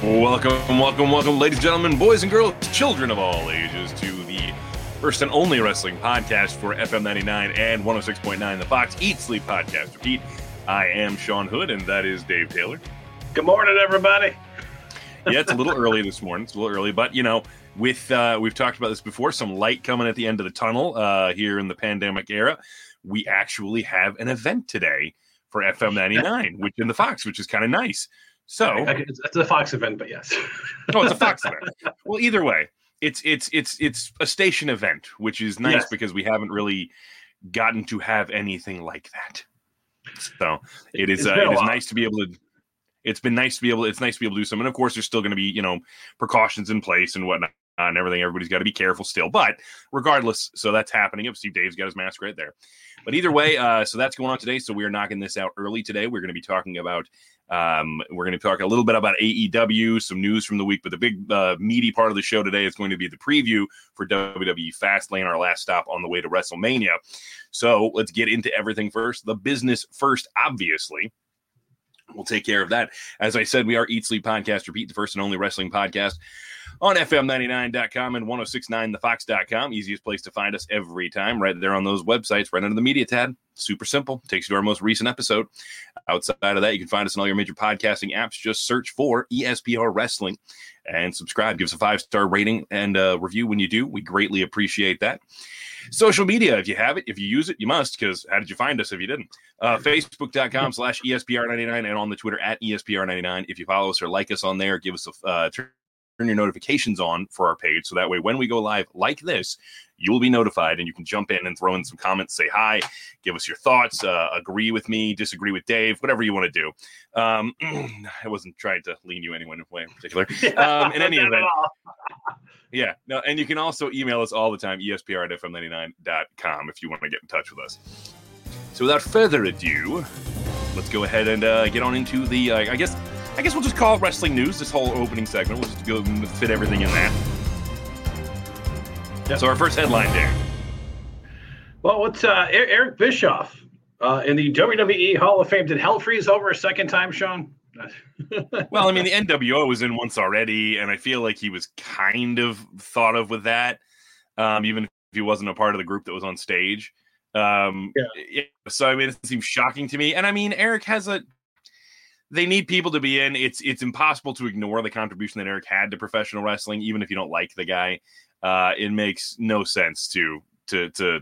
Welcome, welcome, welcome, ladies and gentlemen, boys and girls, children of all ages, to the first and only wrestling podcast for FM 99 and 106.9, the Fox Eat Sleep podcast. Repeat, I am Sean Hood, and that is Dave Taylor. Good morning, everybody. yeah, it's a little early this morning. It's a little early, but you know, with uh, we've talked about this before, some light coming at the end of the tunnel uh, here in the pandemic era. We actually have an event today for FM 99, which in the Fox, which is kind of nice. So it's, it's a Fox event, but yes. oh, it's a Fox event. Well, either way, it's it's it's it's a station event, which is nice yes. because we haven't really gotten to have anything like that. So it is uh, it is nice to be able to. It's been nice to be able. It's nice to be able to do some, and of course, there's still going to be you know precautions in place and whatnot and everything. Everybody's got to be careful still, but regardless, so that's happening. Steve Dave's got his mask right there. But either way, uh, so that's going on today. So we are knocking this out early today. We're going to be talking about um, we're going to talk a little bit about AEW, some news from the week, but the big uh, meaty part of the show today is going to be the preview for WWE Fastlane, our last stop on the way to WrestleMania. So let's get into everything first. The business first, obviously. We'll take care of that. As I said, we are Eat Sleep Podcast, repeat the first and only wrestling podcast on FM99.com and 1069thefox.com. Easiest place to find us every time, right there on those websites, right under the media tab. Super simple. Takes you to our most recent episode. Outside of that, you can find us on all your major podcasting apps. Just search for ESPR Wrestling and subscribe. Give us a five star rating and a review when you do. We greatly appreciate that. Social media, if you have it, if you use it, you must, because how did you find us if you didn't? Uh, Facebook.com slash ESPR99 and on the Twitter at ESPR99. If you follow us or like us on there, give us a uh, turn your notifications on for our page. So that way, when we go live like this, you will be notified and you can jump in and throw in some comments, say hi, give us your thoughts, uh, agree with me, disagree with Dave, whatever you want to do. Um, I wasn't trying to lean you anyone way in particular. Um, in any event. Yeah, no, and you can also email us all the time, espr at fm99.com if you want to get in touch with us. So without further ado, let's go ahead and uh, get on into the, uh, I guess, I guess we'll just call it wrestling news. This whole opening segment. We'll just go fit everything in that. Yep. So our first headline, there. Well, what's uh, Eric Bischoff uh, in the WWE Hall of Fame? Did hell freeze over a second time, Sean? well, I mean, the NWO was in once already, and I feel like he was kind of thought of with that, um, even if he wasn't a part of the group that was on stage. Um, yeah. So I mean, it seems shocking to me. And I mean, Eric has a they need people to be in. It's it's impossible to ignore the contribution that Eric had to professional wrestling, even if you don't like the guy. Uh, it makes no sense to to to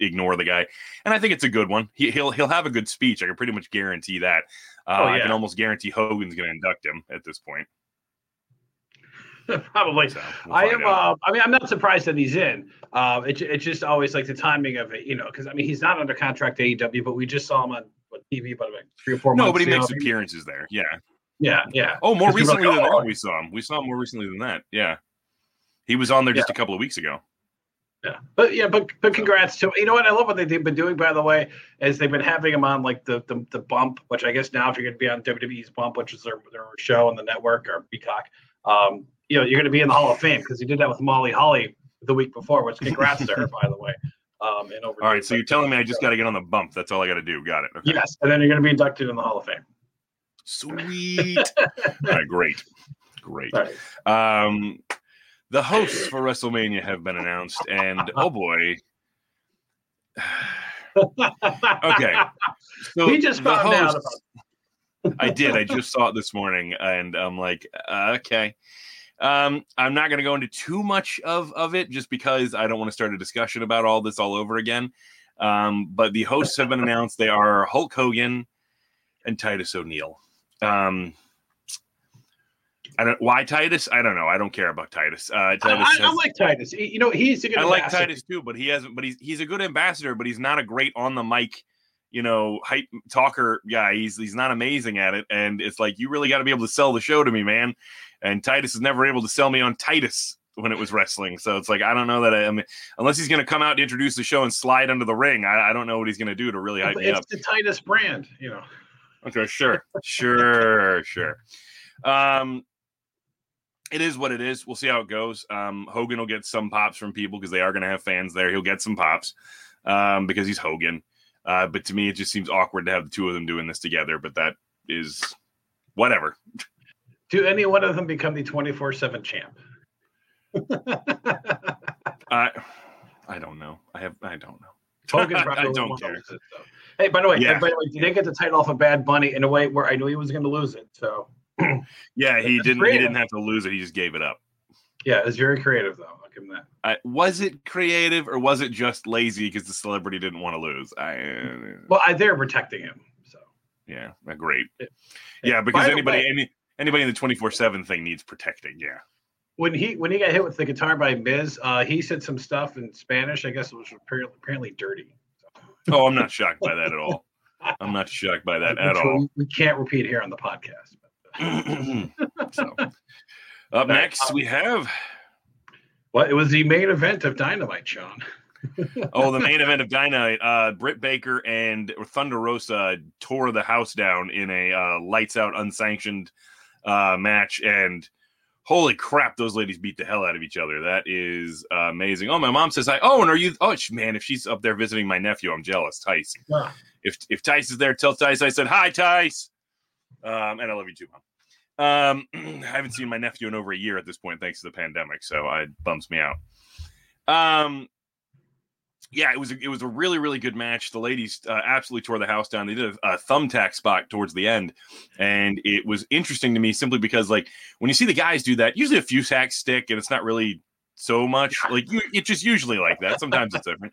ignore the guy, and I think it's a good one. He, will he'll have a good speech. I can pretty much guarantee that. Uh, oh, yeah. I can almost guarantee Hogan's going to induct him at this point. Probably. So we'll I am. Uh, I mean, I'm not surprised that he's in. Uh, it's it's just always like the timing of it, you know, because I mean, he's not under contract to AEW, but we just saw him on TV, but like three or four no, but he makes appearances there. Yeah. Yeah, yeah. Oh, more recently than that, we saw him. We saw him more recently than that. Yeah. He was on there just yeah. a couple of weeks ago. Yeah, but yeah, but but congrats to you know what I love what they've been doing by the way is they've been having him on like the the, the bump, which I guess now if you're going to be on WWE's bump, which is their their show on the network or Peacock, um, you know you're going to be in the Hall of Fame because he did that with Molly Holly the week before. Which congrats to her by the way. Um, and over. All right, so you're telling me I just got to get on the bump. That's all I got to do. Got it. Okay. Yes, and then you're going to be inducted in the Hall of Fame. Sweet. all right, great, great. Right. Um, the hosts for WrestleMania have been announced, and oh boy. okay. So we just found hosts, out about. I did. I just saw it this morning, and I'm like, uh, okay. Um, I'm not going to go into too much of, of it just because I don't want to start a discussion about all this all over again. Um, but the hosts have been announced. They are Hulk Hogan and Titus O'Neil. Um, I don't why Titus. I don't know. I don't care about Titus. Uh, Titus I, has, I, like Titus. You know, he's a good. I like Titus too, but he hasn't. But he's he's a good ambassador, but he's not a great on the mic. You know, hype talker guy. He's he's not amazing at it, and it's like you really got to be able to sell the show to me, man and Titus is never able to sell me on Titus when it was wrestling. So it's like I don't know that I, I mean, unless he's going to come out to introduce the show and slide under the ring, I, I don't know what he's going to do to really hype it's me up. It's the Titus brand, you know. Okay, sure, sure, sure. Um, it is what it is. We'll see how it goes. Um, Hogan will get some pops from people because they are going to have fans there. He'll get some pops um, because he's Hogan. Uh, but to me, it just seems awkward to have the two of them doing this together. But that is whatever. Do any one of them become the twenty four seven champ? I I don't know. I have I don't know. Hogan I don't care. it. Hey, by the way, Yeah. by the way, he did get the title off of Bad Bunny in a way where I knew he was going to lose it. So Yeah, he didn't. He didn't have to lose it. He just gave it up. yeah, it's very creative though. I'll give him that. I, was it creative or was it just lazy because the celebrity didn't want to lose? I Well, I, they're protecting him. So yeah, uh, great. Yeah. Yeah, because anybody way- any anybody in the twenty four seven thing needs protecting. Yeah. when he when he got hit with the guitar by Miz, uh, he said some stuff in Spanish. I guess it was apparently, apparently dirty. Oh, I'm not shocked by that at all. I'm not shocked by that at all. We, we can't repeat here on the podcast. so, up next we have Well, it was the main event of Dynamite, Sean. oh the main event of Dynamite. Uh, Britt Baker and Thunder Rosa tore the house down in a uh, lights out unsanctioned uh, match, and holy crap, those ladies beat the hell out of each other. That is uh, amazing. Oh, my mom says, "I oh, and are you? Oh, man, if she's up there visiting my nephew, I'm jealous." Tice. Ah. If if Tice is there, tell Tice I said hi, Tice. Um, and I love you too, mom. Um, I haven't seen my nephew in over a year at this point, thanks to the pandemic, so it bums me out. Um, yeah, it was a, it was a really really good match. The ladies uh, absolutely tore the house down. They did a, a thumbtack spot towards the end, and it was interesting to me simply because like when you see the guys do that, usually a few sacks stick, and it's not really so much like you. It's just usually like that. Sometimes it's different.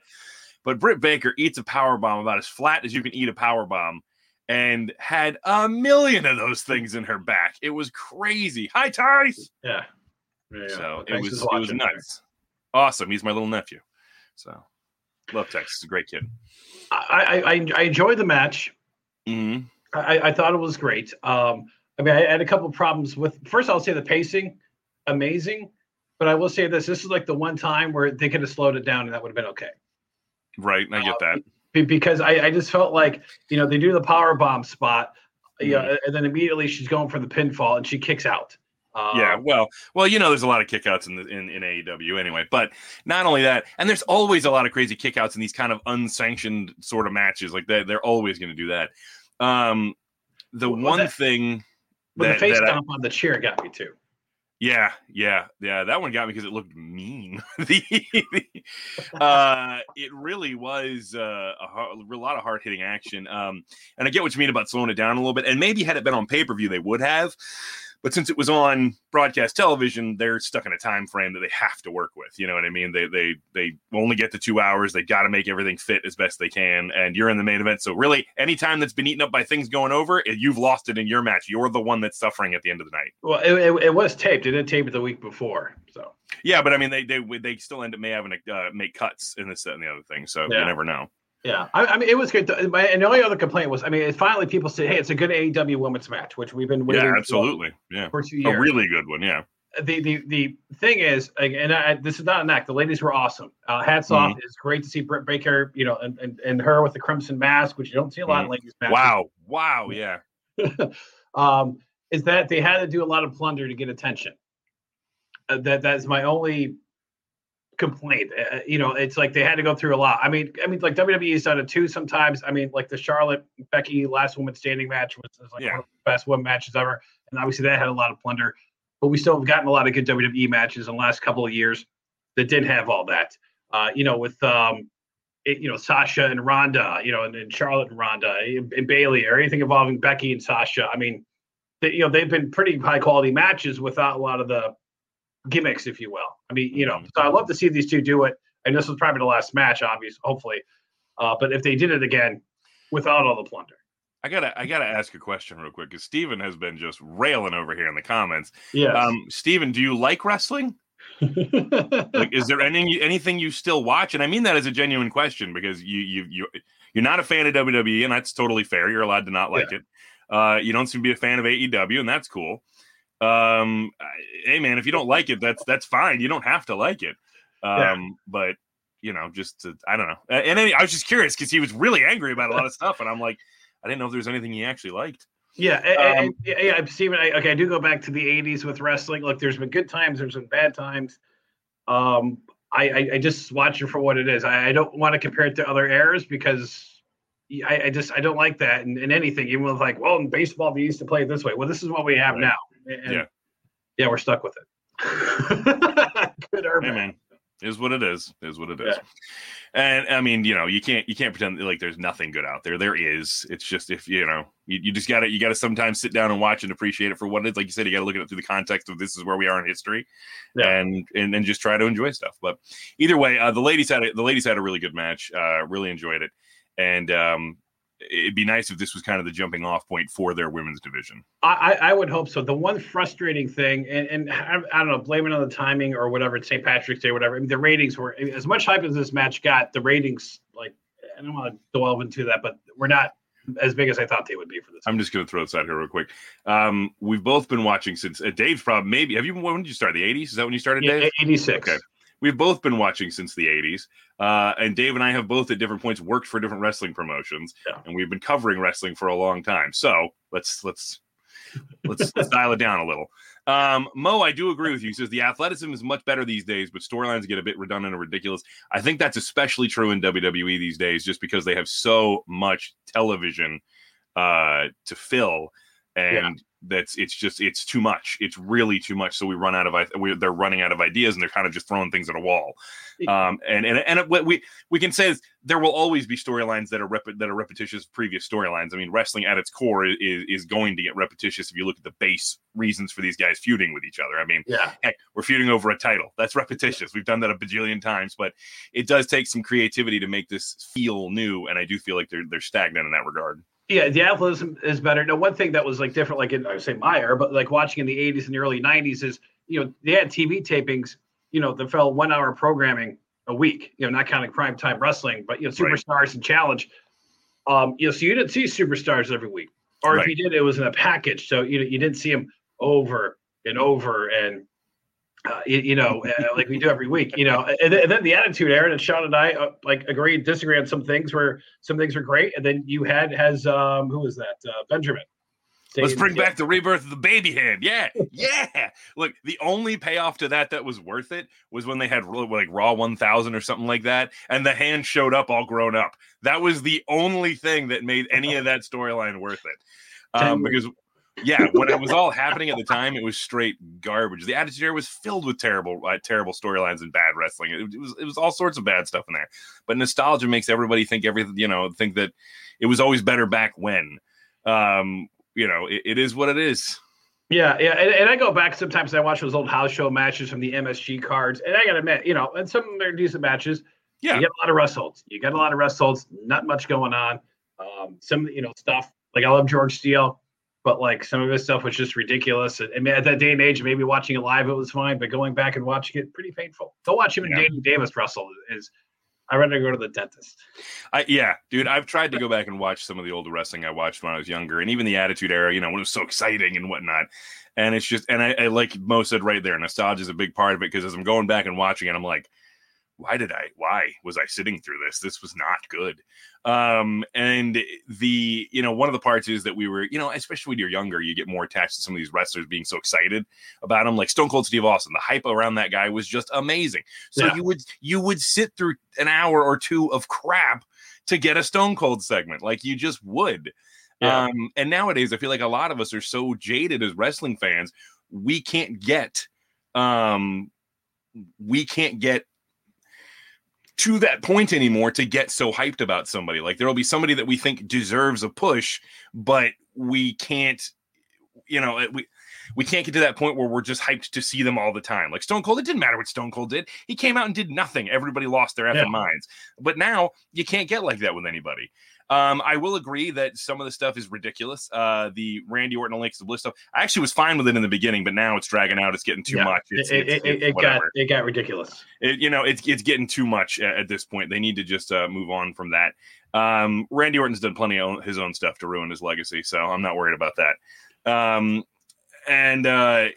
But Britt Baker eats a power bomb about as flat as you can eat a power bomb, and had a million of those things in her back. It was crazy. Hi, Tice. Yeah. Yeah. So it was it was nuts. Awesome. He's my little nephew. So love Texas. He's a great kid. I, I, I, I enjoyed the match. hmm I, I thought it was great. Um, I mean, I had a couple of problems with. First, I'll say the pacing, amazing. But I will say this: this is like the one time where they could have slowed it down, and that would have been okay. Right. I get that. Be- Because I, I just felt like you know they do the power bomb spot, Mm-hmm. yeah, and then immediately she's going for the pinfall and she kicks out. Um, Yeah, well, well, you know, there's a lot of kickouts in the in, in AEW anyway. But not only that, and there's always a lot of crazy kickouts in these kind of unsanctioned sort of matches. Like they they're always going to do that. Um, the Well, one that- thing that, the face that I- stomp on the chair got me too. Yeah, yeah, yeah. That one got me because it looked mean. the, uh, it really was uh, a, hard, a lot of hard hitting action. Um, and I get what you mean about slowing it down a little bit. And maybe had it been on pay per view, they would have. But since it was on broadcast television, they're stuck in a time frame that they have to work with. You know what I mean? They they they only get the two hours. They got to make everything fit as best they can. And you're in the main event, so really, any time that's been eaten up by things going over, you've lost it in your match. You're the one that's suffering at the end of the night. Well, it, it, it was taped. It didn't tape it the week before, so Yeah, but I mean, they they they still end up may having to uh, make cuts in this that, and the other thing. So Yeah. you never know. Yeah. I, I mean, it was good. And the only other complaint was, I mean, finally people said, "Hey, it's a good AEW women's match," which we've been waiting Yeah, for- absolutely. Yeah, for two years. a really good one. Yeah, the the the thing is, and I, this is not an act. The ladies were awesome. Uh, hats Mm-hmm. off. It's great to see Britt Baker, you know, and, and, and her with the crimson mask, which you don't see a lot in ladies matches. wow, wow, yeah, um, is that they had to do a lot of plunder to get attention. Uh, that that's my only complaint. Uh, you know, it's like they had to go through a lot. I mean, I mean, like WWE's done it too sometimes. I mean, like the Charlotte Becky last woman standing match was, was like Yeah. one of the best women matches ever, and obviously that had a lot of plunder. But we still have gotten a lot of good WWE matches in the last couple of years that didn't have all that. Uh, you know, with um, it, you know Sasha and Ronda, you know, and, and Charlotte and Ronda and, and Bailey, or anything involving Becky and Sasha. I mean, they, you know, they've been pretty high quality matches without a lot of the gimmicks, if you will. I mean, you know, so I love to see these two do it. And this was probably the last match, obviously, hopefully. Uh, but if they did it again without all the plunder, I gotta I gotta ask a question real quick because Steven has been just railing over here in the comments. yeah. Um, Steven, do you like wrestling? Like, is there any anything you still watch? And I mean that as a genuine question because you you you you're not a fan of WWE, and that's totally fair. You're allowed to not like it. Uh, you don't seem to be a fan of AEW, and that's cool. Um, hey man, if you don't like it, that's that's fine. You don't have to like it. Um, Yeah. but you know, just to, I don't know. And any, I was just curious because he was really angry about a lot of stuff, and I'm like, I didn't know if there was anything he actually liked. Yeah, Um, and- yeah, yeah, Steven. I, okay, I do go back to the '80s with wrestling. Look, there's been good times, there's been bad times. Um, I, I, I just watch it for what it is. I, I don't want to compare it to other eras because I, I just I don't like that in, in anything. Even with like, well, in baseball they used to play it this way. Well, this is what we have Right. now. And, Yeah. yeah, we're stuck with it. Good or Hey, man, is what it is. Is what it is. Yeah. And I mean, you know, you can't you can't pretend like there's nothing good out there. There is. It's just if you know, you, you just got to you got to sometimes sit down and watch and appreciate it for what it is. Like you said, you got to look at it through the context of this is where we are in history, Yeah. and and and just try to enjoy stuff. But either way, uh, the ladies had a, the ladies had a really good match. Uh, really enjoyed it, and um, it'd be nice if this was kind of the jumping off point for their women's division. I, I would hope so. The one frustrating thing, and, and I, I don't know, blame it on the timing or whatever, it's St. Patrick's Day, whatever. I mean, the ratings were as much hype as this match got. The ratings, like, I don't want to delve into that, but we're not as big as I thought they would be for this. I'm just going to throw this out here real quick. Um, we've both been watching since uh, Dave's probably maybe. Have you? When did you start? The 80s? Is that when you started, Dave? Yeah, 86. Okay. We've both been watching since the 80s. Uh, and Dave and I have both at different points worked for different wrestling promotions. Yeah. And we've been covering wrestling for a long time. So let's let's let's, let's dial it down a little. Um, Mo, I do agree with you. He says the athleticism is much better these days, but storylines get a bit redundant and ridiculous. I think that's especially true in WWE these days, just because they have so much television uh, to fill, and. That's it's just it's too much. It's really too much. So we run out of we, they're running out of ideas, and they're kind of just throwing things at a wall. Um, and and and what we we can say is there will always be storylines that are rep- that are repetitious previous storylines. I mean, wrestling at its core is is going to get repetitious if you look at the base reasons for these guys feuding with each other. I mean, Yeah. heck, we're feuding over a title. That's repetitious. We've done that a bajillion times, but it does take some creativity to make this feel new. And I do feel like they're they're stagnant in that regard. Yeah, the athleticism is better. Now, one thing that was like different, like in I would say my era, but like watching in the '80s and the early '90s is, you know, they had TV tapings, you know, that fell one hour programming a week. You know, not counting prime time wrestling, but you know, Right. superstars and challenge. Um, you know, so you didn't see superstars every week, or Right. if you did, it was in a package. So you know, you didn't see them over and over and. Uh, you, you know, uh, like we do every week, you know, and then, and then the Attitude Era and Sean and I uh, like agree and disagree on some things where some things are great, and then you had has um who was that uh, Benjamin. Let's bring back the rebirth of the baby hand. Yeah, yeah. Look, the only payoff to that that was worth it was when they had like Raw 1000 or something like that, and the hand showed up all grown up. That was the only thing that made any of that storyline worth it. Um, because yeah, when it was all happening at the time, it was straight garbage. The Attitude Era was filled with terrible, uh, terrible storylines and bad wrestling. It, it was, it was all sorts of bad stuff in there. But nostalgia makes everybody think everything, you know, think that it was always better back when. Um, you know, it, it is what it is. Yeah, yeah, and, and I go back sometimes. I watch those old house show matches from the MSG cards, and I gotta admit, you know, and some of them are decent matches. Yeah. you get a lot of rest holds. You got a lot of rest holds. Not much going on. Um, some you know stuff like I love George Steele, but like some of his stuff was just ridiculous. And, and at that day and age, maybe watching it live it was fine, but going back and watching it, pretty painful. Go watch him and Yeah. Danny Davis wrestle is. I'd rather go to the dentist. I, yeah, dude, I've tried to go back and watch some of the older wrestling I watched when I was younger, and even the Attitude Era, you know, when it was so exciting and whatnot. And it's just, and I, I like Mo said right there, nostalgia is a big part of it because as I'm going back and watching it, I'm like, why did I, why was I sitting through this? This was not good. Um, and the, you know, one of the parts is that we were, you know, especially when you're younger, you get more attached to some of these wrestlers being so excited about them, like Stone Cold Steve Austin. The hype around that guy was just amazing. So Yeah. you would, you would sit through an hour or two of crap to get a Stone Cold segment. Like you just would. Yeah. Um, and nowadays, I feel like a lot of us are so jaded as wrestling fans, we can't get, um, we can't get to that point anymore to get so hyped about somebody. Like there will be somebody that we think deserves a push, but we can't, you know, we we can't get to that point where we're just hyped to see them all the time. Like Stone Cold, it didn't matter what Stone Cold did. He came out and did nothing. Everybody lost their effing Yeah. minds. But now you can't get like that with anybody. Um, I will agree that some of the stuff is ridiculous. Uh, the Randy Orton Alexa Bliss stuff. I actually was fine with it in the beginning, but now it's dragging out. It's getting too Yeah. much. It's, it, it's- it, it got it got ridiculous. It- you know, it's it's getting too much at, at this point. They need to just uh, move on from that. Um, Randy Orton's done plenty of his own stuff to ruin his legacy, so I'm not worried about that. Um, and uh,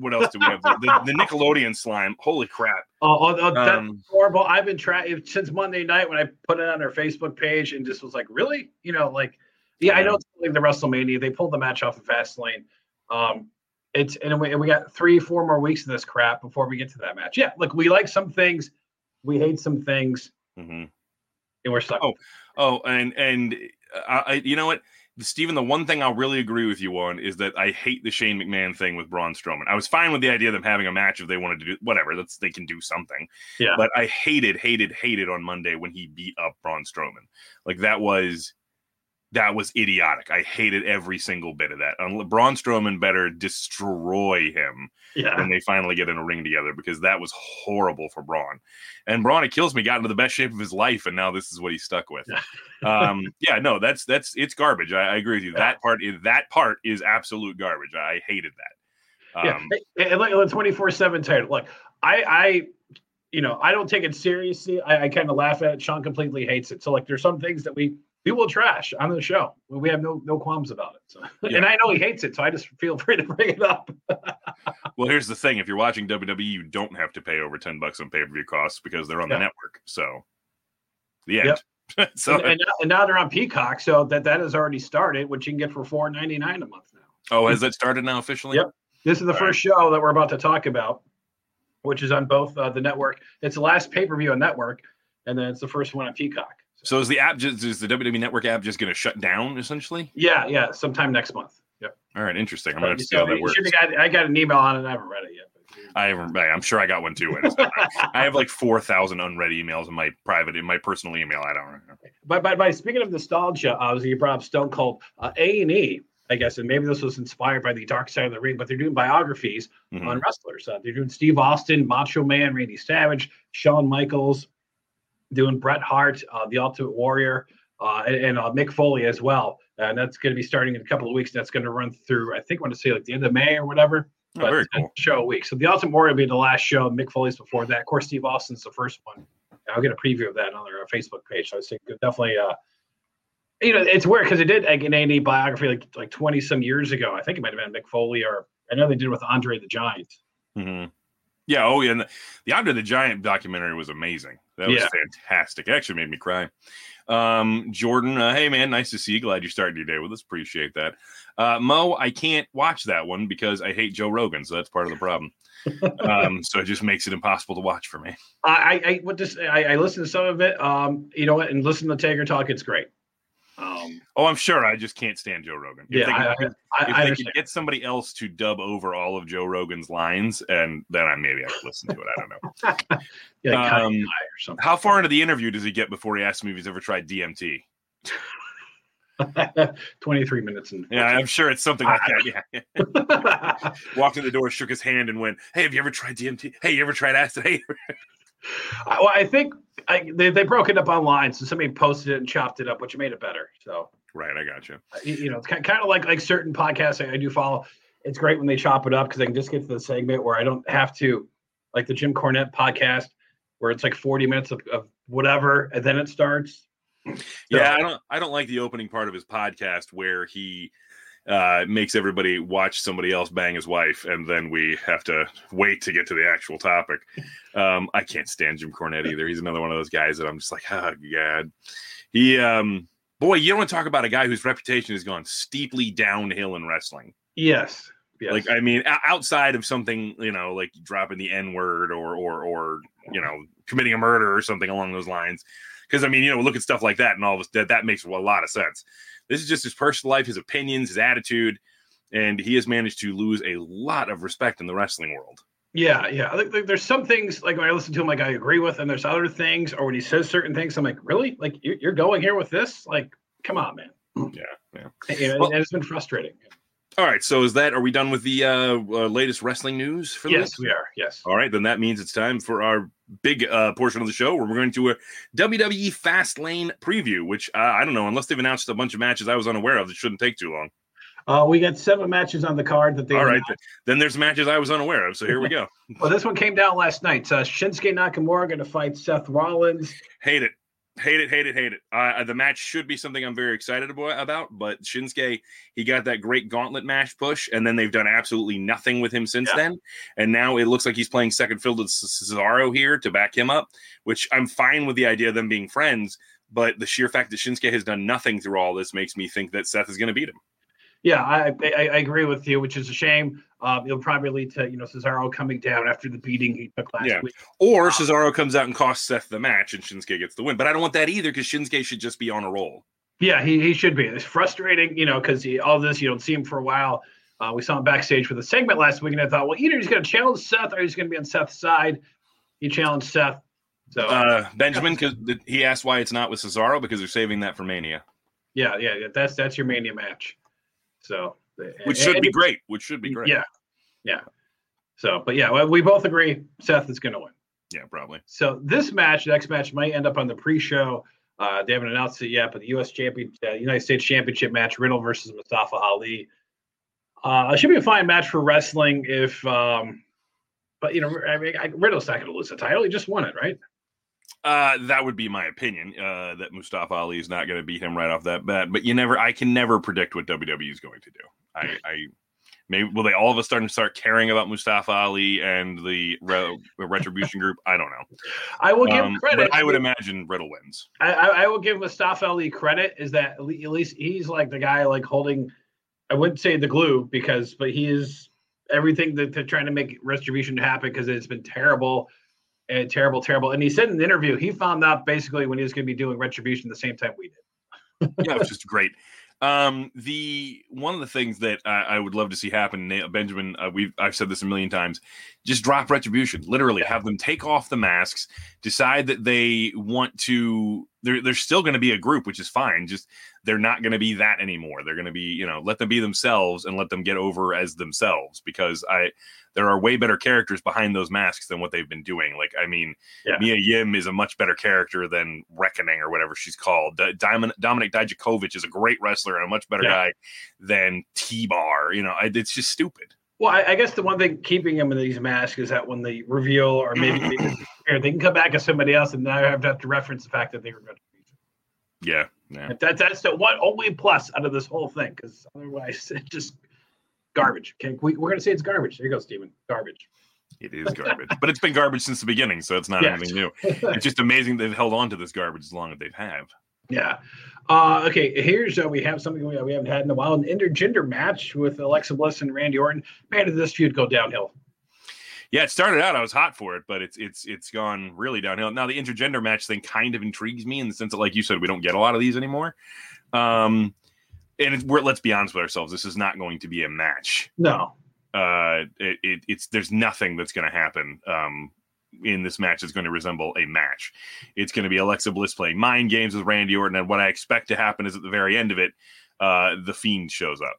what else do we have? the, the Nickelodeon slime. Holy crap! Oh, oh, oh, that's Um, horrible. I've been trying since Monday night when I put it on our Facebook page and just was like, really? You know, like, yeah, I know it's like the WrestleMania. They pulled the match off of Fastlane. Um, it's and we, and we got three, four more weeks of this crap before we get to that match. Yeah, look, we like some things, we hate some things, mhm. and we're stuck. Oh, Oh, and and uh, I, you know what? Stephen, the one thing I'll really agree with you on is that I hate the Shane McMahon thing with Braun Strowman. I was fine with the idea of them having a match if they wanted to do whatever. That's they can do something. Yeah. But I hated, hated, hated on Monday when he beat up Braun Strowman. Like that was that was idiotic. I hated every single bit of that. Um, Braun Strowman better destroy him Yeah. when they finally get in a ring together because that was horrible for Braun. And Braun, it kills me, got into the best shape of his life, and now this is what he's stuck with. um, yeah, no, that's that's it's garbage. I, I agree with you. Yeah. That part is that part is absolute garbage. I hated that. yeah. Um, And like the twenty four seven title. Look, I, I, you know, I don't take it seriously. I, I kind of laugh at it. Sean completely hates it. So like, there's some things that we we will trash on the show. We have no no qualms about it. So, Yeah. and I know he hates it, so I just feel free to bring it up. Well, here's the thing: if you're watching WWE, you don't have to pay over ten bucks on pay per view costs because they're on the network. So, the end. so, and, and, now, and now they're on Peacock, so that that has already started, which you can get for four ninety nine a month now. oh, has that started now officially? Yep. This is the All first show that we're about to talk about, which is on both uh, the network. It's the last pay per view on network, and then it's the first one on Peacock. So is the app just is the WWE Network app just going to shut down essentially? Yeah, yeah, sometime next month. Yep. All right, interesting. I'm going to see how that works. got, I got an email on it. I haven't read it yet. I haven't. I'm sure I got one too. I have like four thousand unread emails in my private, in my personal email. I don't know. But by, by speaking of nostalgia, obviously you brought up Stone Cold uh, A and E, I guess, and maybe this was inspired by the Dark Side of the Ring, but they're doing biographies Mhm. on wrestlers. Uh, they're doing Steve Austin, Macho Man, Randy Savage, Shawn Michaels, doing Bret Hart, uh, the Ultimate Warrior, uh, and, and uh, Mick Foley as well. And that's going to be starting in a couple of weeks. That's going to run through, I think, I want to say like the end of May or whatever. Oh, a cool. Show a week. So the Ultimate Warrior will be the last show. Mick Foley's before that. Of course, Steve Austin's the first one. I'll get a preview of that on their uh, Facebook page. So I thinking definitely. Uh, you know, it's weird because they did like an A&E biography like like twenty some years ago. I think it might have been Mick Foley, or I know they did with Andre the Giant. hmm Yeah. Oh, yeah. And the, the Andre the Giant documentary was amazing. That was Yeah. fantastic. It actually made me cry. Um, Jordan, uh, hey man, nice to see you. Glad you started your day with us. Appreciate that. Uh, Mo, I can't watch that one because I hate Joe Rogan, so that's part of the problem. um, so it just makes it impossible to watch for me. I I, I what this I, I listened to some of it. Um, you know what, and listen to Taker talk. It's great. Um, Oh, I'm sure. I just can't stand Joe Rogan. If yeah, they I, I, if I they could get somebody else to dub over all of Joe Rogan's lines, and then I maybe I would listen to it. I don't know. yeah, like um, or something. How far into the interview does he get before he asks me if he's ever tried DMT? 23 minutes and Yeah, I'm sure it's something like that. Yeah. Walked in the door, shook his hand, and went, "Hey, have you ever tried DMT? Hey, you ever tried acid? Hey." I- well, I think I, they, they broke it up online, so somebody posted it and chopped it up, which made it better. So Right, I got you. uh, you, you know, it's kind kind of like like certain podcasts I, I do follow. It's great when they chop it up because I can just get to the segment where I don't have to, like the Jim Cornette podcast, where it's like 40 minutes of, of whatever, and then it starts. Yeah, I don't. I don't like the opening part of his podcast where he uh, makes everybody watch somebody else bang his wife, and then we have to wait to get to the actual topic. Um, I can't stand Jim Cornette either. He's another one of those guys that I'm just like, oh god. He, um, boy, you don't want to talk about a guy whose reputation has gone steeply downhill in wrestling. Yes. Yes. Like, I mean, outside of something, you know, like dropping the N word or, or, or, you know, committing a murder or something along those lines. Because I mean, you know, look at stuff like that, and all of us that that makes a lot of sense. This is just his personal life, his opinions, his attitude, and he has managed to lose a lot of respect in the wrestling world. Yeah, yeah. I think like, there's some things like when I listen to him, like I agree with, and there's other things, or when he says certain things, I'm like, really? Like you're, you're going here with this? Like, come on, man. Yeah, yeah. And, Well- and it's been frustrating. All right, so is that? Are we done with the uh, uh, latest wrestling news for Yes, this? we are. Yes. All right, then that means it's time for our big uh, portion of the show where we're going to a WWE Fast Lane preview, which uh, I don't know, unless they've announced a bunch of matches I was unaware of, it shouldn't take too long. Uh, we got seven matches on the card that they. All right, announced. then there's matches I was unaware of, so here we go. Well, this one came down last night. Uh, Shinsuke Nakamura going to fight Seth Rollins. hate it. Hate it, hate it, hate it. Uh, the match should be something I'm very excited about, but Shinsuke, he got that great gauntlet match push, and then they've done absolutely nothing with him since Yeah. then. And now it looks like he's playing second field with Cesaro here to back him up, which I'm fine with the idea of them being friends. But the sheer fact that Shinsuke has done nothing through all this makes me think that Seth is going to beat him. Yeah, I, I I agree with you, which is a shame. Um, it'll probably lead to you know Cesaro coming down after the beating he took last Yeah. week. Or Cesaro comes out and costs Seth the match, and Shinsuke gets the win. But I don't want that either because Shinsuke should just be on a roll. Yeah, he, he should be. It's frustrating, you know, because all this you don't see him for a while. Uh, we saw him backstage with a segment last week, and I thought, well, either he's going to challenge Seth or he's going to be on Seth's side. He challenged Seth. So uh, Benjamin, because he asked why it's not with Cesaro because they're saving that for Mania. Yeah, yeah, yeah. That's that's your Mania match. So which should and, be great. Which should be great. Yeah, yeah. So, but yeah, we both agree Seth is going to win. Yeah, probably. So this match, next match, might end up on the pre-show. Uh, they haven't announced it yet, but the U.S. champion, uh, United States Championship match, Riddle versus Mustafa Ali. Uh, it should be a fine match for wrestling if, um, but you know, I mean, I, Riddle's not going to lose the title. He just won it, right? Uh, that would be my opinion. Uh, that Mustafa Ali is not going to beat him right off that bat. But you never, I can never predict what WWE is going to do. I, I maybe will they all of a sudden start caring about Mustafa Ali and the Re- Retribution Group? I don't know. I will give um, credit. I would imagine Riddle wins. I, I, I, will give Mustafa Ali credit. Is that at least he's like the guy like holding. I wouldn't say the glue because, but he is everything that they're trying to make Retribution happen because it's been terrible and terrible, terrible. And he said in the interview he found out basically when he was going to be doing Retribution the same time we did. yeah, it was just great. Um, the one of the things that I, I would love to see happen, Benjamin, uh, we've I've said this a million times, just drop retribution. Literally, have them take off the masks, decide that they want to. They're they're still going to be a group, which is fine. Just they're not going to be that anymore. They're going to be, you know, let them be themselves and let them get over as themselves because I there are way better characters behind those masks than what they've been doing. Like, I mean, yeah. Mia Yim is a much better character than Reckoning or whatever she's called. D- Diamond, Dominik Dijakovic is a great wrestler and a much better yeah. guy than T Bar. You know, it's just stupid. Well, I, I, guess the one thing keeping him in these masks is that when they reveal or maybe they, they can come back as somebody else, and now I have to reference the fact that they were going to be. Yeah, yeah. That, that's the one only plus out of this whole thing, because otherwise, it just garbage. Okay, we, we're gonna say it's garbage. There you go, Steven. Garbage. It is garbage, but it's been garbage since the beginning, so it's not yes. anything new. It's just amazing they've held on to this garbage as long as they have. Yeah. Uh, okay, here's uh, we have something we, we haven't had in a while: an intergender match with Alexa Bliss and Randy Orton. Man, did this feud go downhill? Yeah, it started out I was hot for it, but it's it's it's gone really downhill. Now the intergender match thing kind of intrigues me in the sense that, like you said, we don't get a lot of these anymore. Um, and we're let's be honest with ourselves, this is not going to be a match. No. Uh, it, it it's there's nothing that's going to happen. Um, in this match is going to resemble a match. It's going to be Alexa Bliss playing mind games with Randy Orton, and what I expect to happen is at the very end of it, uh, the Fiend shows up.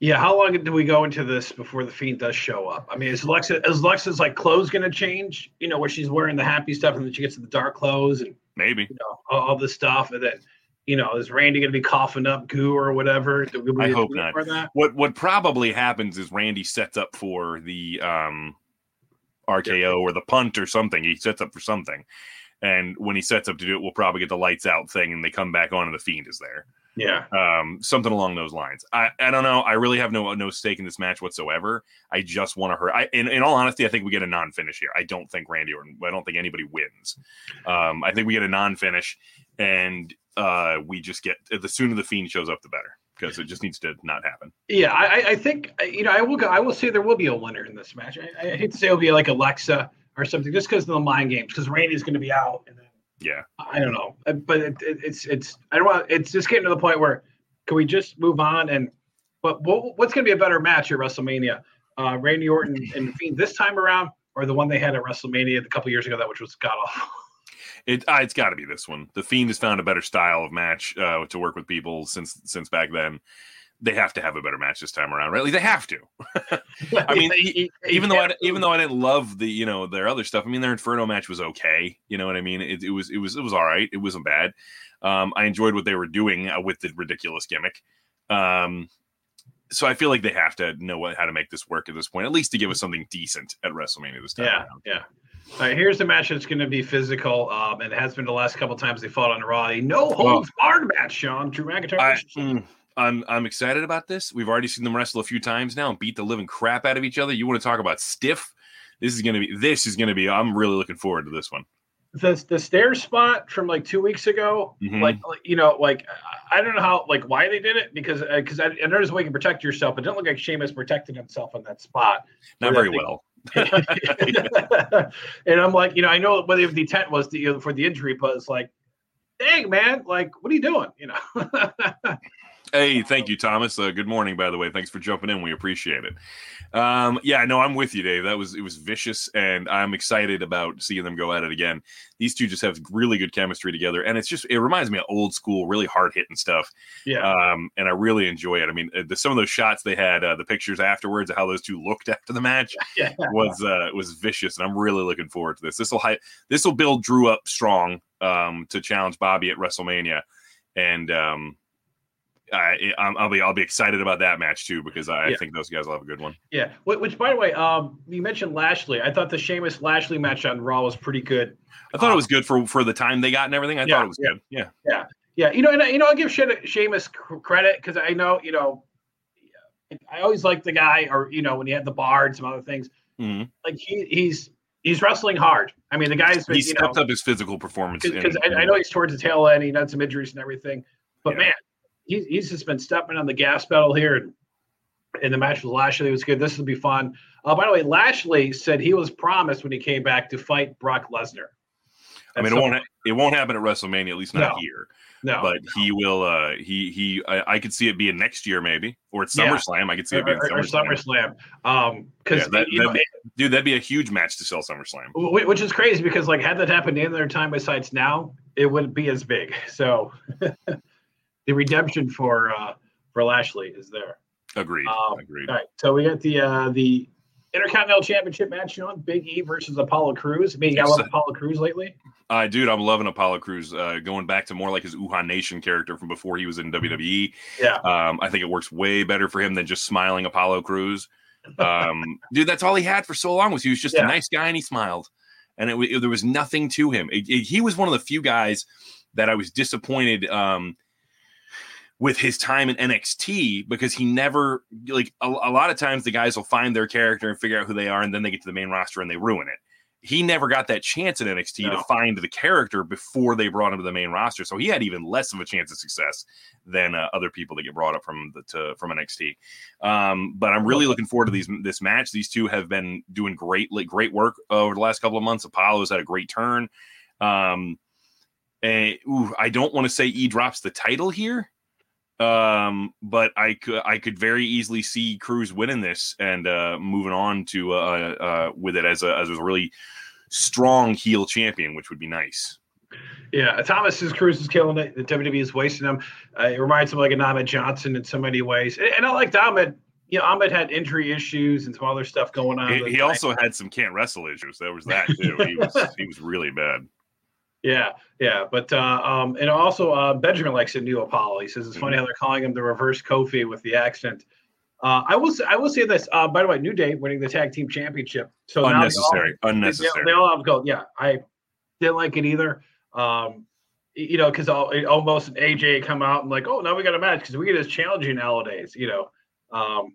Yeah, how long do we go into this before the Fiend does show up? I mean, is Alexa is Alexa's like clothes going to change? You know, where she's wearing the happy stuff and then she gets to the dark clothes and maybe you know all, all this stuff, and then you know, is Randy going to be coughing up goo or whatever? I hope not. What what probably happens is Randy sets up for the um, RKO yeah. or the punt or something. He sets up for something, and when he sets up to do it, we'll probably get the lights out thing, and they come back on, and the fiend is there. Yeah, um, something along those lines. I, I don't know. I really have no no stake in this match whatsoever. I just want to hurt. I, in, in all honesty, I think we get a non finish here. I don't think Randy or I don't think anybody wins. Um, I think we get a non finish, and uh, we just get the sooner the fiend shows up, the better because it just needs to not happen. Yeah, I, I think you know I will go. I will say there will be a winner in this match. I, I hate to say it'll be like Alexa or something, just because of the mind games. Because Randy's going to be out, and then yeah, I don't know, uh, but it, it, it's it's I don't want. It's just getting to the point where can we just move on and but what, what's going to be a better match at WrestleMania? Uh, Randy Orton and Fiend this time around, or the one they had at WrestleMania a couple years ago that which was god awful. It uh, it's got to be this one. The Fiend has found a better style of match uh, to work with people since since back then. They have to have a better match this time around, right? Like they have to. I mean, even though I, even though I didn't love the you know their other stuff. I mean, their Inferno match was okay. You know what I mean? It, it was it was it was all right. It wasn't bad. Um, I enjoyed what they were doing uh, with the ridiculous gimmick. Um, so I feel like they have to know what, how to make this work at this point, at least to give us something decent at WrestleMania this time. Yeah, around. yeah. All right, here's the match that's going to be physical, um, and it has been the last couple times they fought on Raw. A no holds barred match, Sean. Drew McIntyre. I, I'm I'm excited about this. We've already seen them wrestle a few times now and beat the living crap out of each other. You want to talk about stiff? This is going to be. This is going to be. I'm really looking forward to this one. The the stair spot from like two weeks ago, mm-hmm. like, like you know, like I don't know how, like why they did it because because uh, I, I noticed a way you can protect yourself. It didn't look like Sheamus protected himself on that spot. Not very well. and I'm like, you know, I know what the intent was to, you know, for the injury, but it's like, dang man, like what are you doing? You know. Hey, thank you, Thomas. Uh, good morning, by the way. Thanks for jumping in. We appreciate it. Um, yeah, no, I'm with you, Dave. That was it was vicious, and I'm excited about seeing them go at it again. These two just have really good chemistry together, and it's just it reminds me of old school, really hard hitting stuff. Yeah. Um, and I really enjoy it. I mean, uh, the, some of those shots they had, uh, the pictures afterwards of how those two looked after the match yeah. was uh, was vicious, and I'm really looking forward to this. This will this will build Drew up strong um, to challenge Bobby at WrestleMania, and um, I, I'll be I'll be excited about that match too because I, yeah. I, think those guys will have a good one. Yeah. Which, by the way, um, you mentioned Lashley. I thought the Sheamus Lashley match on Raw was pretty good. I thought um, it was good for for the time they got and everything. I yeah, thought it was yeah, good. Yeah. Yeah. Yeah. You know, and you know, I'll give Sheamus credit because I know you know, I always like the guy, or you know, when he had the bar and some other things. Mm-hmm. Like he he's he's wrestling hard. I mean, the guy's been, he stepped know, up his physical performance because I, I, know he's towards the tail end. He had some injuries and everything, but man he's, he's just been stepping on the gas pedal here. And, and the match with Lashley It was good. This will be fun. Uh, by the way, Lashley said he was promised when he came back to fight Brock Lesnar. I mean, it won't it won't happen at WrestleMania, at least not no, here. No, but no. he will. uh He he. I, I, could see it being next year, maybe, or at SummerSlam. Yeah. I could see it being or, SummerSlam. Or SummerSlam. Um, because yeah, that, know, dude, that'd be a huge match to sell SummerSlam. Which is crazy because like had that happened any other time besides now, it wouldn't be as big. So the redemption for uh, for Lashley is there. Agreed. Um, Agreed. All right. So we got the uh, the Intercontinental Championship match on Big E versus Apollo Crews. I mean, you love Apollo Crews lately. Uh, dude, I'm loving Apollo Crews. Uh, going back to more like his Uhaa Nation character from before he was in WWE. Yeah. Um, I think it works way better for him than just smiling Apollo Crews. Um, dude, that's all he had for so long was he was just Yeah. a nice guy and he smiled, and it, it- there was nothing to him. It- it- he was one of the few guys that I was disappointed. Um, with his time in NXT because he never like a, a lot of times the guys will find their character and figure out who they are and then they get to the main roster and they ruin it. He never got that chance in NXT No. to find the character before they brought him to the main roster, so he had even less of a chance of success than uh, other people that get brought up from the to, from NXT. Um, but I'm really looking forward to these this match. These two have been doing great like, great work over the last couple of months. Apollo's had a great turn. Um, and ooh, I don't want to say E drops the title here, um, but I could I could very easily see Crews winning this and uh, moving on to uh, uh, with it as a as a really strong heel champion, which would be nice. Yeah, Thomas's Crews is killing it. The WWE is wasting him. Uh, it reminds him of like an Ahmed Johnson in so many ways. And, and I liked Ahmed. You know, Ahmed had injury issues and some other stuff going on. He, he also had some can't wrestle issues. There was that too. He was he was really bad. Yeah, yeah, but uh, um, and also uh, Benjamin likes a new Apollo. He says it's funny how they're calling him the reverse Kofi with the accent. Uh, I will say, I will say this. Uh, by the way, New Day winning the tag team championship. So they all- Unnecessary. they, Unnecessary. they all have gold. Yeah, I didn't like it either. Um, you know, because almost AJ come out and like, oh, now we got a match because we get as challenging nowadays. You know, um,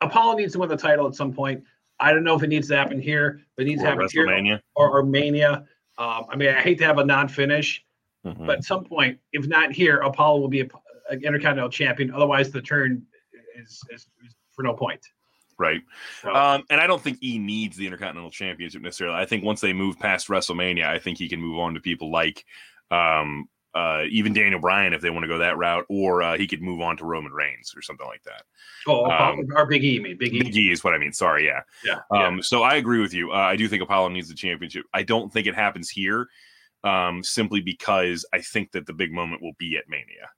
Apollo needs to win the title at some point. I don't know if it needs to happen here, but it needs to Or happen here WrestleMania. or, or Mania. Um, I mean, I hate to have a non-finish, Mhm. but at some point, if not here, Apollo will be a, an intercontinental champion. Otherwise, the turn is, is, is for no point. Right. So, Um, and I don't think E needs the Intercontinental Championship necessarily. I think once they move past WrestleMania, I think he can move on to people like um, uh, even Daniel Bryan if they want to go that route, or uh, he could move on to Roman Reigns or something like that. oh, Apollo, um, or Big E, you mean Big E. Big E is what I mean. Sorry, yeah. Yeah, Um, So I agree with you. Uh, I do think Apollo needs the championship. I don't think it happens here, um, simply because I think that the big moment will be at Mania.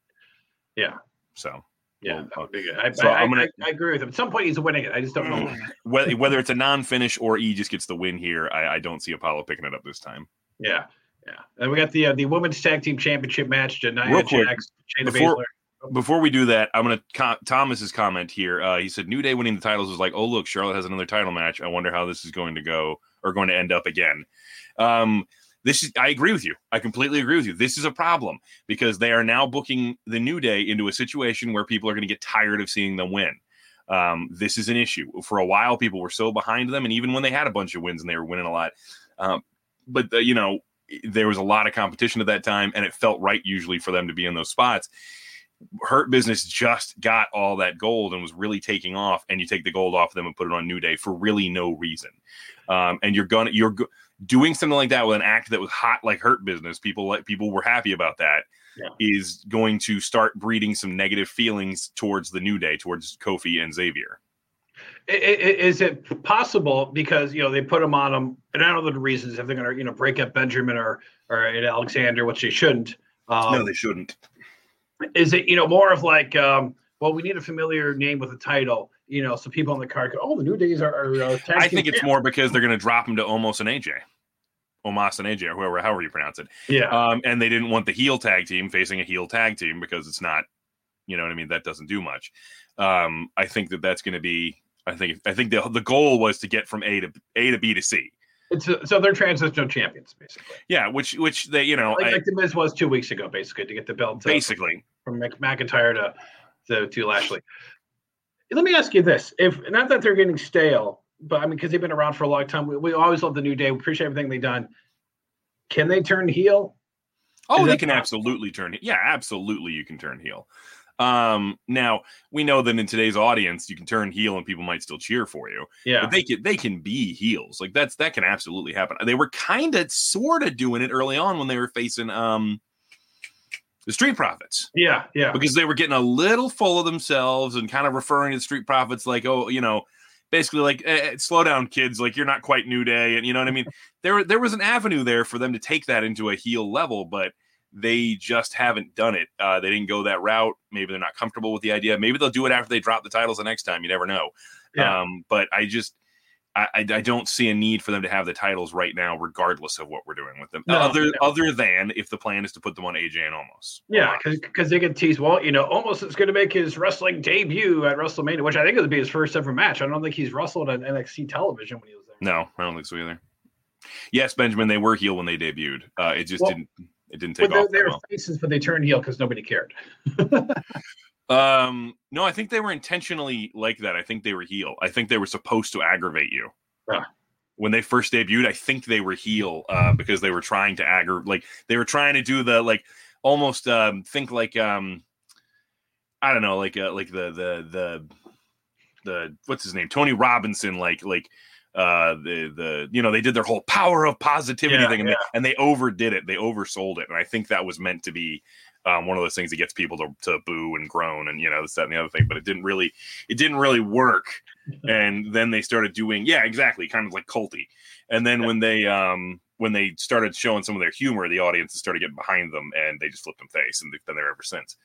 Yeah. So yeah, well, that would be good. I, so I, I'm gonna- I, I agree with him. At some point, he's winning it. I just don't know. whether, whether it's a non-finish or E just gets the win here, I, I don't see Apollo picking it up this time. Yeah, yeah. And we got the uh, the women's tag team championship match: tonight. Real quick, Jax, before- Before we do that, I'm gonna co- Thomas's comment here. Uh, he said New Day winning the titles was like, oh look, Charlotte has another title match. I wonder how this is going to go or going to end up again. Um, this is I agree with you. I completely agree with you. This is a problem because they are now booking the New Day into a situation where people are going to get tired of seeing them win. Um, this is an issue. For a while, people were so behind them, and even when they had a bunch of wins and they were winning a lot, um, but the, you know there was a lot of competition at that time, and it felt right usually for them to be in those spots. Hurt Business just got all that gold and was really taking off, and you take the gold off them and put it on New Day for really no reason. Um, and you're gonna you're go- doing something like that with an act that was hot like hurt business people like people were happy about that Yeah. is going to start breeding some negative feelings towards the new day towards kofi and xavier Is it possible because you know they put him on him, and I don't know the reasons if they're going to you know break up Benjamin or or Alexander, which they shouldn't. Um, no they shouldn't is it you know more of like um, well we need a familiar name with a title, you know, so people on the card go, oh the New Days are. are uh, i think it's champs." more because they're going to drop him to almost an aj Omos and AJ, or whoever, however you pronounce it. yeah Um, and they didn't want the heel tag team facing a heel tag team because it's not, you know what I mean. That doesn't do much. Um, I think that that's going to be. I think. I think the the goal was to get from A to A to B to C. it's uh, so they're transitional champions basically, Yeah, which which they you know like, I, like the Miz was two weeks ago, basically to get the belt to, basically from Mc- McIntyre to, to to Lashley. Let me ask you this: If not that they're getting stale, but I mean because they've been around for a long time, we, we always love the New Day. We appreciate everything they've done. Can they turn heel? Oh, Is they can possible? absolutely turn. Yeah, absolutely, you can turn heel. Um, now we know that in today's audience, you can turn heel and people might still cheer for you. Yeah, But they can they can be heels. Like that's that can absolutely happen. They were kind of sort of doing it early on when they were facing um the Street Profits yeah, yeah. because they were getting a little full of themselves and kind of referring to the Street Profits like, oh, you know, basically like, eh, eh, slow down, kids. Like you're not quite New Day, and you know what I mean. there there was an avenue there for them to take that into a heel level, but they just haven't done it. Uh, they didn't go that route. Maybe they're not comfortable with the idea. Maybe they'll do it after they drop the titles the next time. You never know. Yeah. Um, but I just I, I, don't see a need for them to have the titles right now, regardless of what we're doing with them. No, other no. other than if the plan is to put them on AJ and Omos. Yeah, because they get tease Well, you know, Omos is going to make his wrestling debut at WrestleMania, which I think would be his first ever match. I don't think he's wrestled on NXT television when he was there. No, I don't think so either. Yes, Benjamin, they were heel when they debuted. Uh, it just Well, didn't it didn't take they, off. they were well. faces, but they turned heel because nobody cared. Um, no, I think they were intentionally like that. I think they were heel. I think they were supposed to aggravate you. Ah. When they first debuted, I think they were heel uh, because they were trying to aggravate, like they were trying to do the like almost um, think like um, I don't know, like uh, like the the the the what's his name, Tony Robinson, like like uh the the you know they did their whole power of positivity Yeah, thing and, yeah. they, and they overdid it they oversold it and i think that was meant to be um, one of those things that gets people to, to boo and groan and you know this that and the other thing but it didn't really it didn't really work and then they started doing yeah exactly kind of like culty and then Yeah. when they um when they started showing some of their humor the audiences started getting behind them and they just flipped them face and they've been there ever since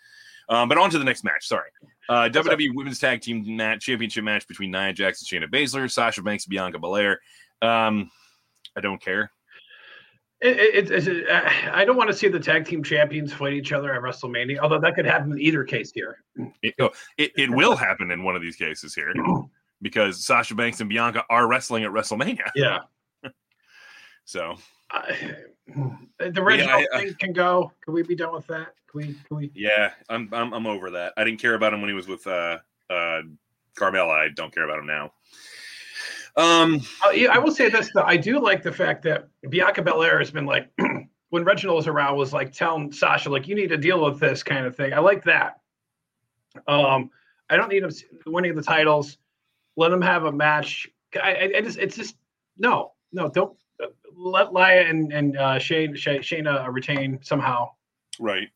um, but on to the next match. Sorry. Uh, What's up? WWE Women's Tag Team match, Championship match between Nia Jax and Shayna Baszler, Sasha Banks, and Bianca Belair. Um, I don't care. It, it, it, uh, I don't want to see the tag team champions fight each other at WrestleMania, although that could happen in either case here. It, oh, it, it will happen in one of these cases here because Sasha Banks and Bianca are wrestling at WrestleMania. Yeah. So I, the Reginald I- I- thing can go. Can we be done with that? Can we? Can we? yeah, I'm I'm, I'm over that. I didn't care about him when he was with uh, uh, Carmella. I don't care about him now. Um, Uh, yeah, I will say this though. I do like the fact that Bianca Belair has been like, when Reginald was around, was like telling Sasha like, you need to deal with this kind of thing. I like that. Um, I don't need him winning the titles. Let him have a match. I, I, I just, it's just no, no, don't uh, let Laya and and uh, Shane, Shay, Shayna retain somehow. right.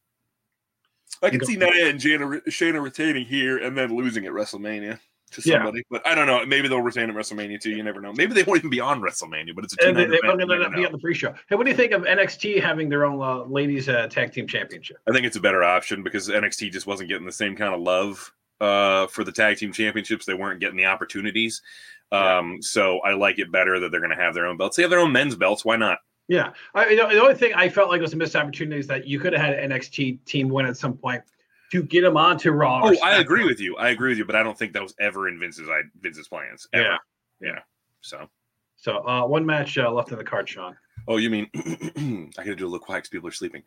I can see Nia and Jana, Shayna retaining here and then losing at WrestleMania to Yeah. somebody. But I don't know. Maybe they'll retain at WrestleMania too. You never know. Maybe they won't even be on WrestleMania, but it's a two And they, night they, event. they're going to be on the pre-show. Hey, what do you think of NXT having their own uh, ladies uh, tag team championship? I think it's a better option because NXT just wasn't getting the same kind of love uh, for the tag team championships. They weren't getting the opportunities. Um, so I like it better that they're going to have their own belts. They have their own men's belts. Why not? Yeah, I, you know, the only thing I felt like was a missed opportunity is that you could have had an NXT team win at some point to get them onto Raw. Oh, I agree with you. I agree with you, but I don't think that was ever in Vince's I, Vince's plans. Ever. Yeah. yeah. So, So uh, one match uh, left in the card, Sean. Oh, you mean I got to do a little quiet because people are sleeping.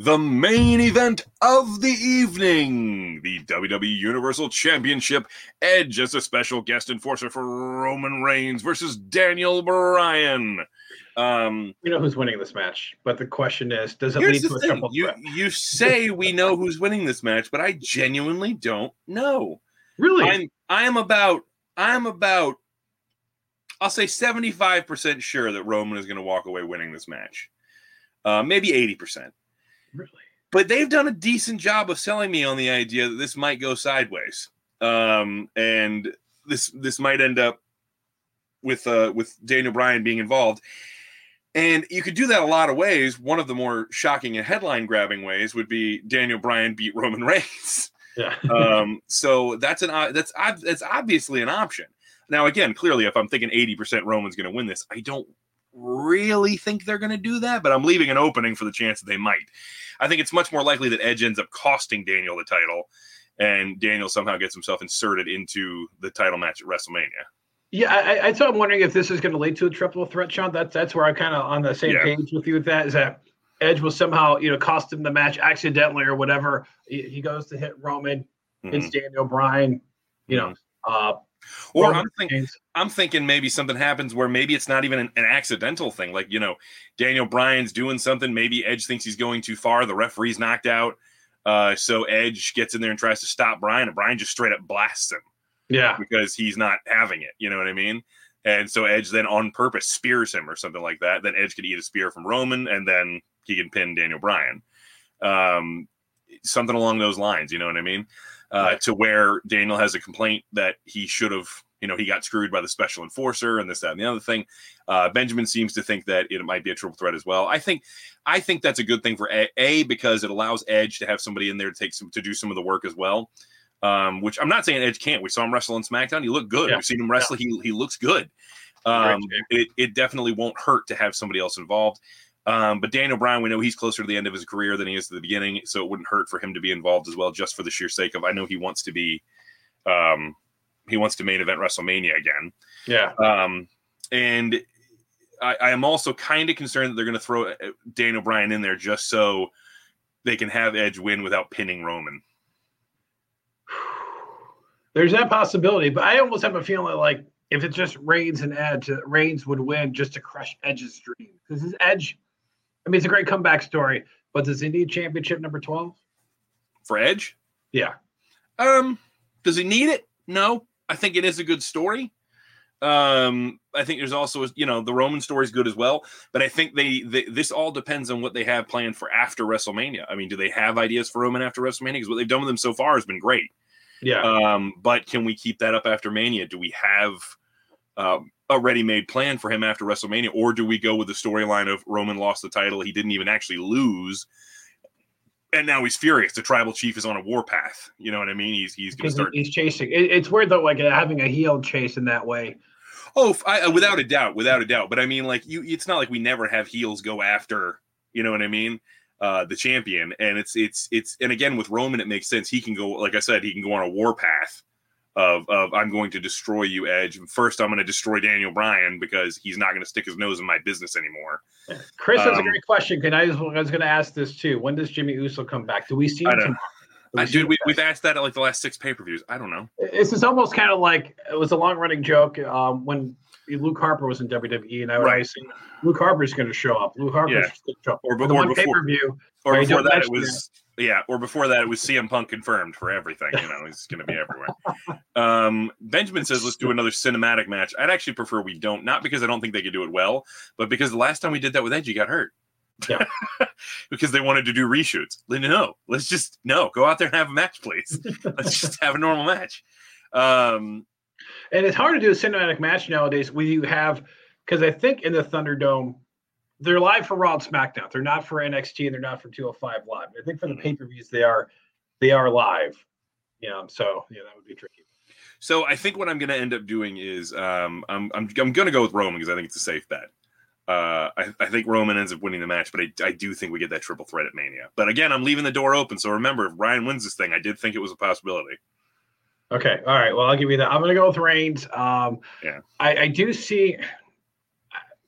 The main event of the evening, the WWE Universal Championship. Edge as a special guest enforcer for Roman Reigns versus Daniel Bryan. Um, We know who's winning this match, but the question is, does it lead to a thing: you you say we know who's winning this match, but I genuinely don't know. Really? I'm I am about I'm about I'll say 75% sure that Roman is going to walk away winning this match. Uh, maybe 80%. Really? But they've done a decent job of selling me on the idea that this might go sideways. Um, and this this might end up with uh with Daniel Bryan being involved. And you could do that a lot of ways. One of the more shocking and headline grabbing ways would be Daniel Bryan beat Roman Reigns. Yeah. um, so that's an that's that's obviously an option. Now, again, clearly, if I'm thinking 80% Roman's going to win this, I don't really think they're going to do that, but I'm leaving an opening for the chance that they might. I think it's much more likely that Edge ends up costing Daniel the title, and Daniel somehow gets himself inserted into the title match at WrestleMania. Yeah, I, I, so I'm wondering if this is going to lead to a triple threat, Sean. That's that's where I'm kind of on the same yeah. page with you with that. Is that Edge will somehow you know cost him the match accidentally or whatever. He, he goes to hit Roman, mm-hmm. hits Daniel Bryan, you know. Mm-hmm. Uh, or I'm thinking, I'm thinking maybe something happens where maybe it's not even an, an, accidental thing. Like you know, Daniel Bryan's doing something. Maybe Edge thinks he's going too far. The referee's knocked out, uh, so Edge gets in there and tries to stop Bryan, and Bryan just straight up blasts him. Yeah. Because he's not having it. You know what I mean? And so Edge then on purpose spears him or something like that. Then Edge could eat a spear from Roman and then he can pin Daniel Bryan. Um, something along those lines. You know what I mean? Uh. To where Daniel has a complaint that he should have, you know, he got screwed by the special enforcer and this, that, and the other thing. Uh, Benjamin seems to think that it might be a triple threat as well. I think, I think that's a good thing for a, a because it allows Edge to have somebody in there to take some to do some of the work as well um, which I'm not saying Edge can't. We saw him wrestle on SmackDown. He looked good. Yeah. We've seen him wrestle. Yeah. He, he looks good. Um, it, it definitely won't hurt to have somebody else involved. Um, but Daniel Bryan, we know he's closer to the end of his career than he is to the beginning, so it wouldn't hurt for him to be involved as well, just for the sheer sake of I know he wants to be, um, he wants to main event WrestleMania again. Yeah. Um, and I, I am also kind of concerned that they're going to throw uh, Daniel Bryan in there just so they can have Edge win without pinning Roman. There's that possibility, but I almost have a feeling like if it's just Reigns and Edge, Reigns would win just to crush Edge's dream. Because his Edge, I mean, it's a great comeback story, but does he need championship number 12? For Edge? Yeah. Um, does he need it? No. I think it is a good story. Um, I think there's also, you know, the Roman story is good as well, but I think they, they, this all depends on what they have planned for after WrestleMania. I mean, do they have ideas for Roman after WrestleMania? Because what they've done with him so far has been great. Yeah. Um, but can we keep that up after Mania? Do we have uh, a ready-made plan for him after WrestleMania, or do we go with the storyline of Roman lost the title, he didn't even actually lose, and now he's furious. The tribal chief is on a warpath. You know what I mean? He's he's going to start. He's chasing. It's weird though, like having a heel chase in that way. Oh, I, uh, without a doubt, without a doubt. But I mean, like you, it's not like we never have heels go after. You know what I mean? uh, the champion. And it's it's it's and again with Roman, it makes sense. He can go, like I said, he can go on a warpath of of I'm going to destroy you, Edge. First, I'm going to destroy Daniel Bryan because he's not going to stick his nose in my business anymore. Chris has um, a great question. Can I? I was going to ask this too. When does Jimmy Uso come back? Do we see him? I, dude, we, we've asked that at like the last six pay per views. I don't know. This is almost kind of like it was a long running joke um, when Luke Harper was in WWE, and I would right. always say Luke Harper's going to show up. Luke Harper's yeah. going to show up. Or, or the one pay per view. Or before that, it was that. yeah. Or before that, it was CM Punk confirmed for everything. You know, he's going to be everywhere. um, Benjamin says, "Let's do another cinematic match." I'd actually prefer we don't, not because I don't think they could do it well, but because the last time we did that with Edge, he got hurt. Yeah. because they wanted to do reshoots. No, let's just no go out there and have a match, please. let's just have a normal match. Um, and it's hard to do a cinematic match nowadays when you have because I think in the Thunderdome they're live for Raw and SmackDown. They're not for NXT and they're not for 205 Live. I think for the mm-hmm. pay per views they are they are live. Yeah, so yeah, that would be tricky. So I think what I'm going to end up doing is um, I'm I'm I'm going to go with Roman because I think it's a safe bet. Uh, I, I, think Roman ends up winning the match, but I, I do think we get that triple threat at Mania. But again, I'm leaving the door open. So remember, if Bryan wins this thing, I did think it was a possibility. Okay. All right. Well, I'll give you that. I'm going to go with Reigns. Um, yeah. I, I, do see.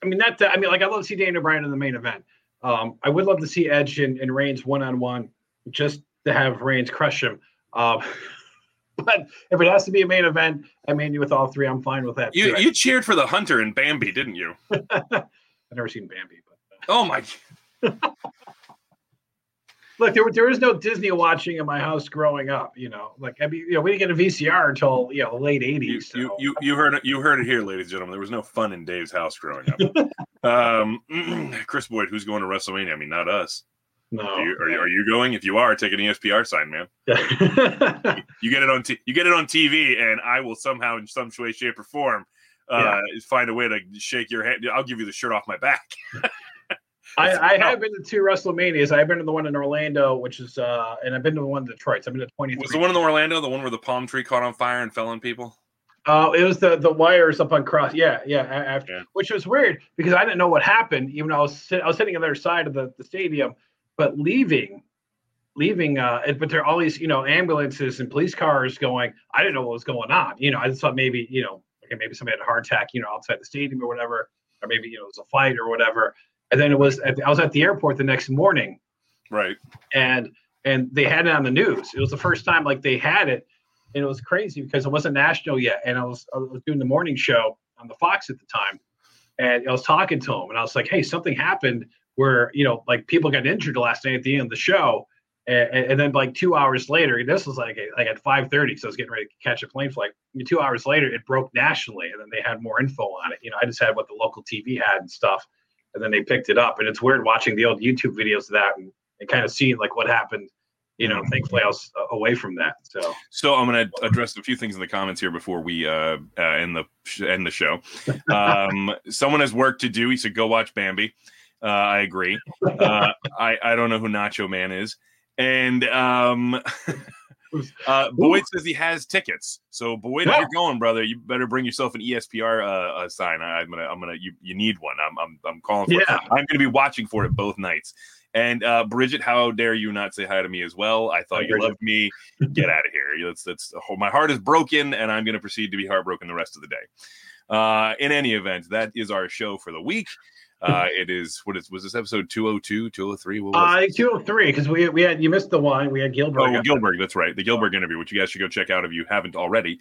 I mean, not that. I mean, like, I love to see Daniel Bryan in the main event. Um, I would love to see Edge and, and Reigns one on one, just to have Reigns crush him. Um, but if it has to be a main event, I mean, with all three, I'm fine with that. You too. you cheered for the Hunter and Bambi, didn't you? I've never seen Bambi, but uh... oh my. Look, there, there was no Disney watching in my house growing up. You know, like I mean, you know, we didn't get a VCR until you know late '80s. You, so. you, you, you heard it. You heard it here, ladies and gentlemen. There was no fun in Dave's house growing up. um, Chris Boyd, who's going to WrestleMania? I mean, not us. no, Are you, are, you, are you going? If you are, take an E ESPR sign, man. yeah. You get it on. T- you get it on TV, and I will somehow, in some way, shape, or form, uh, find a way to shake your hand. I'll give you the shirt off my back. I, I have been to two WrestleManias. I've been to the one in Orlando, which is, uh, and I've been to the one in Detroit. So I've been to 23. Was the one in Orlando the one where the palm tree caught on fire and fell on people? Uh, it was the the wires up on cross. Yeah, yeah. After, Yeah. which was weird because I didn't know what happened. Even though I was sit, I was sitting on the other side of the, the stadium, but leaving, leaving. Uh, but there are all these you know ambulances and police cars going. I didn't know what was going on. You know, I just thought maybe you know, okay, maybe somebody had a heart attack. You know, outside the stadium or whatever, or maybe you know it was a fight or whatever. And then it was at the- I was at the airport the next morning Right. and and they had it on the news. It was the first time like they had it, and it was crazy because it wasn't national yet. And I was I was doing the morning show on the Fox at the time, and I was talking to him, and I was like, "Hey, something happened where you know like people got injured last night at the end of the show." And, and then like two hours later, this was like like at five thirty, so I was getting ready to catch a plane flight. And two hours later, it broke nationally, and then they had more info on it. You know, I just had what the local TV had and stuff, and then they picked it up. And it's weird watching the old YouTube videos of that and, and kind of seeing like what happened you know, thankfully I was uh, away from that. So So I'm going to address a few things in the comments here before we uh, uh end the end the show. Um, someone has work to do. He said, "Go watch Bambi." Uh, I agree. Uh, I I don't know who Nacho Man is, and um, uh, Boyd says he has tickets. So Boyd, Yeah. you're going, brother, you better bring yourself an ESPR uh, uh, sign. I, I'm gonna I'm gonna you you need one. I'm I'm I'm calling for. it. Yeah. I'm gonna be watching for it both nights. And uh, Bridget, how dare you not say hi to me as well? I thought Hi, you Bridget. loved me. Get out of here. That's that's my heart is broken, and I'm going to proceed to be heartbroken the rest of the day. Uh, in any event, that is our show for the week. Uh, it is what is was this episode 202, 203? What was uh, two hundred three because we we had you missed the one. We had Gilbert. Oh, Gilbert, that's right. The Gilbert interview, which you guys should go check out if you haven't already.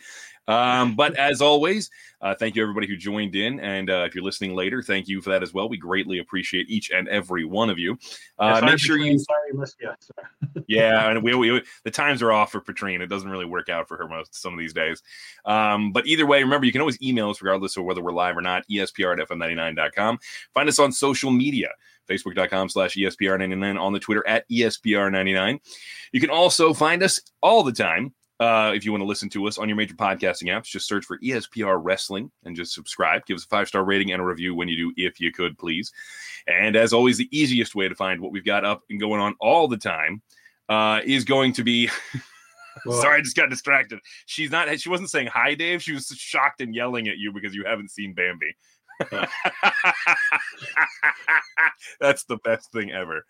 Um, but as always, uh, thank you everybody who joined in. And uh, if you're listening later, thank you for that as well. We greatly appreciate each and every one of you. Uh, make sure you, Sorry, missed you. Sorry. yeah, and we, we, the times are off for Patrine. It doesn't really work out for her most some of these days. Um, but either way, remember, you can always email us regardless of whether we're live or not, espr at fm99.com. Find us on social media facebook.com slash E espr99 on the twitter at E espr99 you can also find us all the time uh, if you want to listen to us on your major podcasting apps just search for espr wrestling and just subscribe give us a five star rating and a review when you do if you could please and as always the easiest way to find what we've got up and going on all the time uh, is going to be Well, Sorry, I just got distracted. She's not. She wasn't saying hi, Dave. She was shocked and yelling at you because you haven't seen Bambi. That's the best thing ever.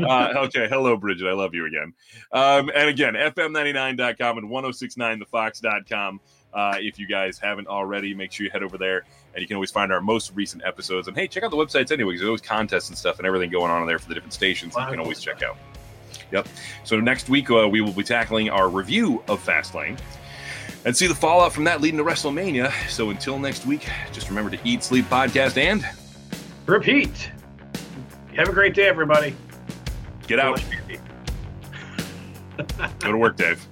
Uh, okay, hello, Bridget. I love you again. Um, and again, fm99.com and 1069thefox.com. Uh, if you guys haven't already, make sure you head over there and you can always find our most recent episodes. And hey, check out the websites anyway, because there's always contests and stuff and everything going on there for the different stations that you can always check out. Yep. So next week, uh, we will be tackling our review of Fastlane and see the fallout from that leading to WrestleMania. So until next week, just remember to eat, sleep, podcast, and repeat. Have a great day, everybody. get out. Go to work, Dave.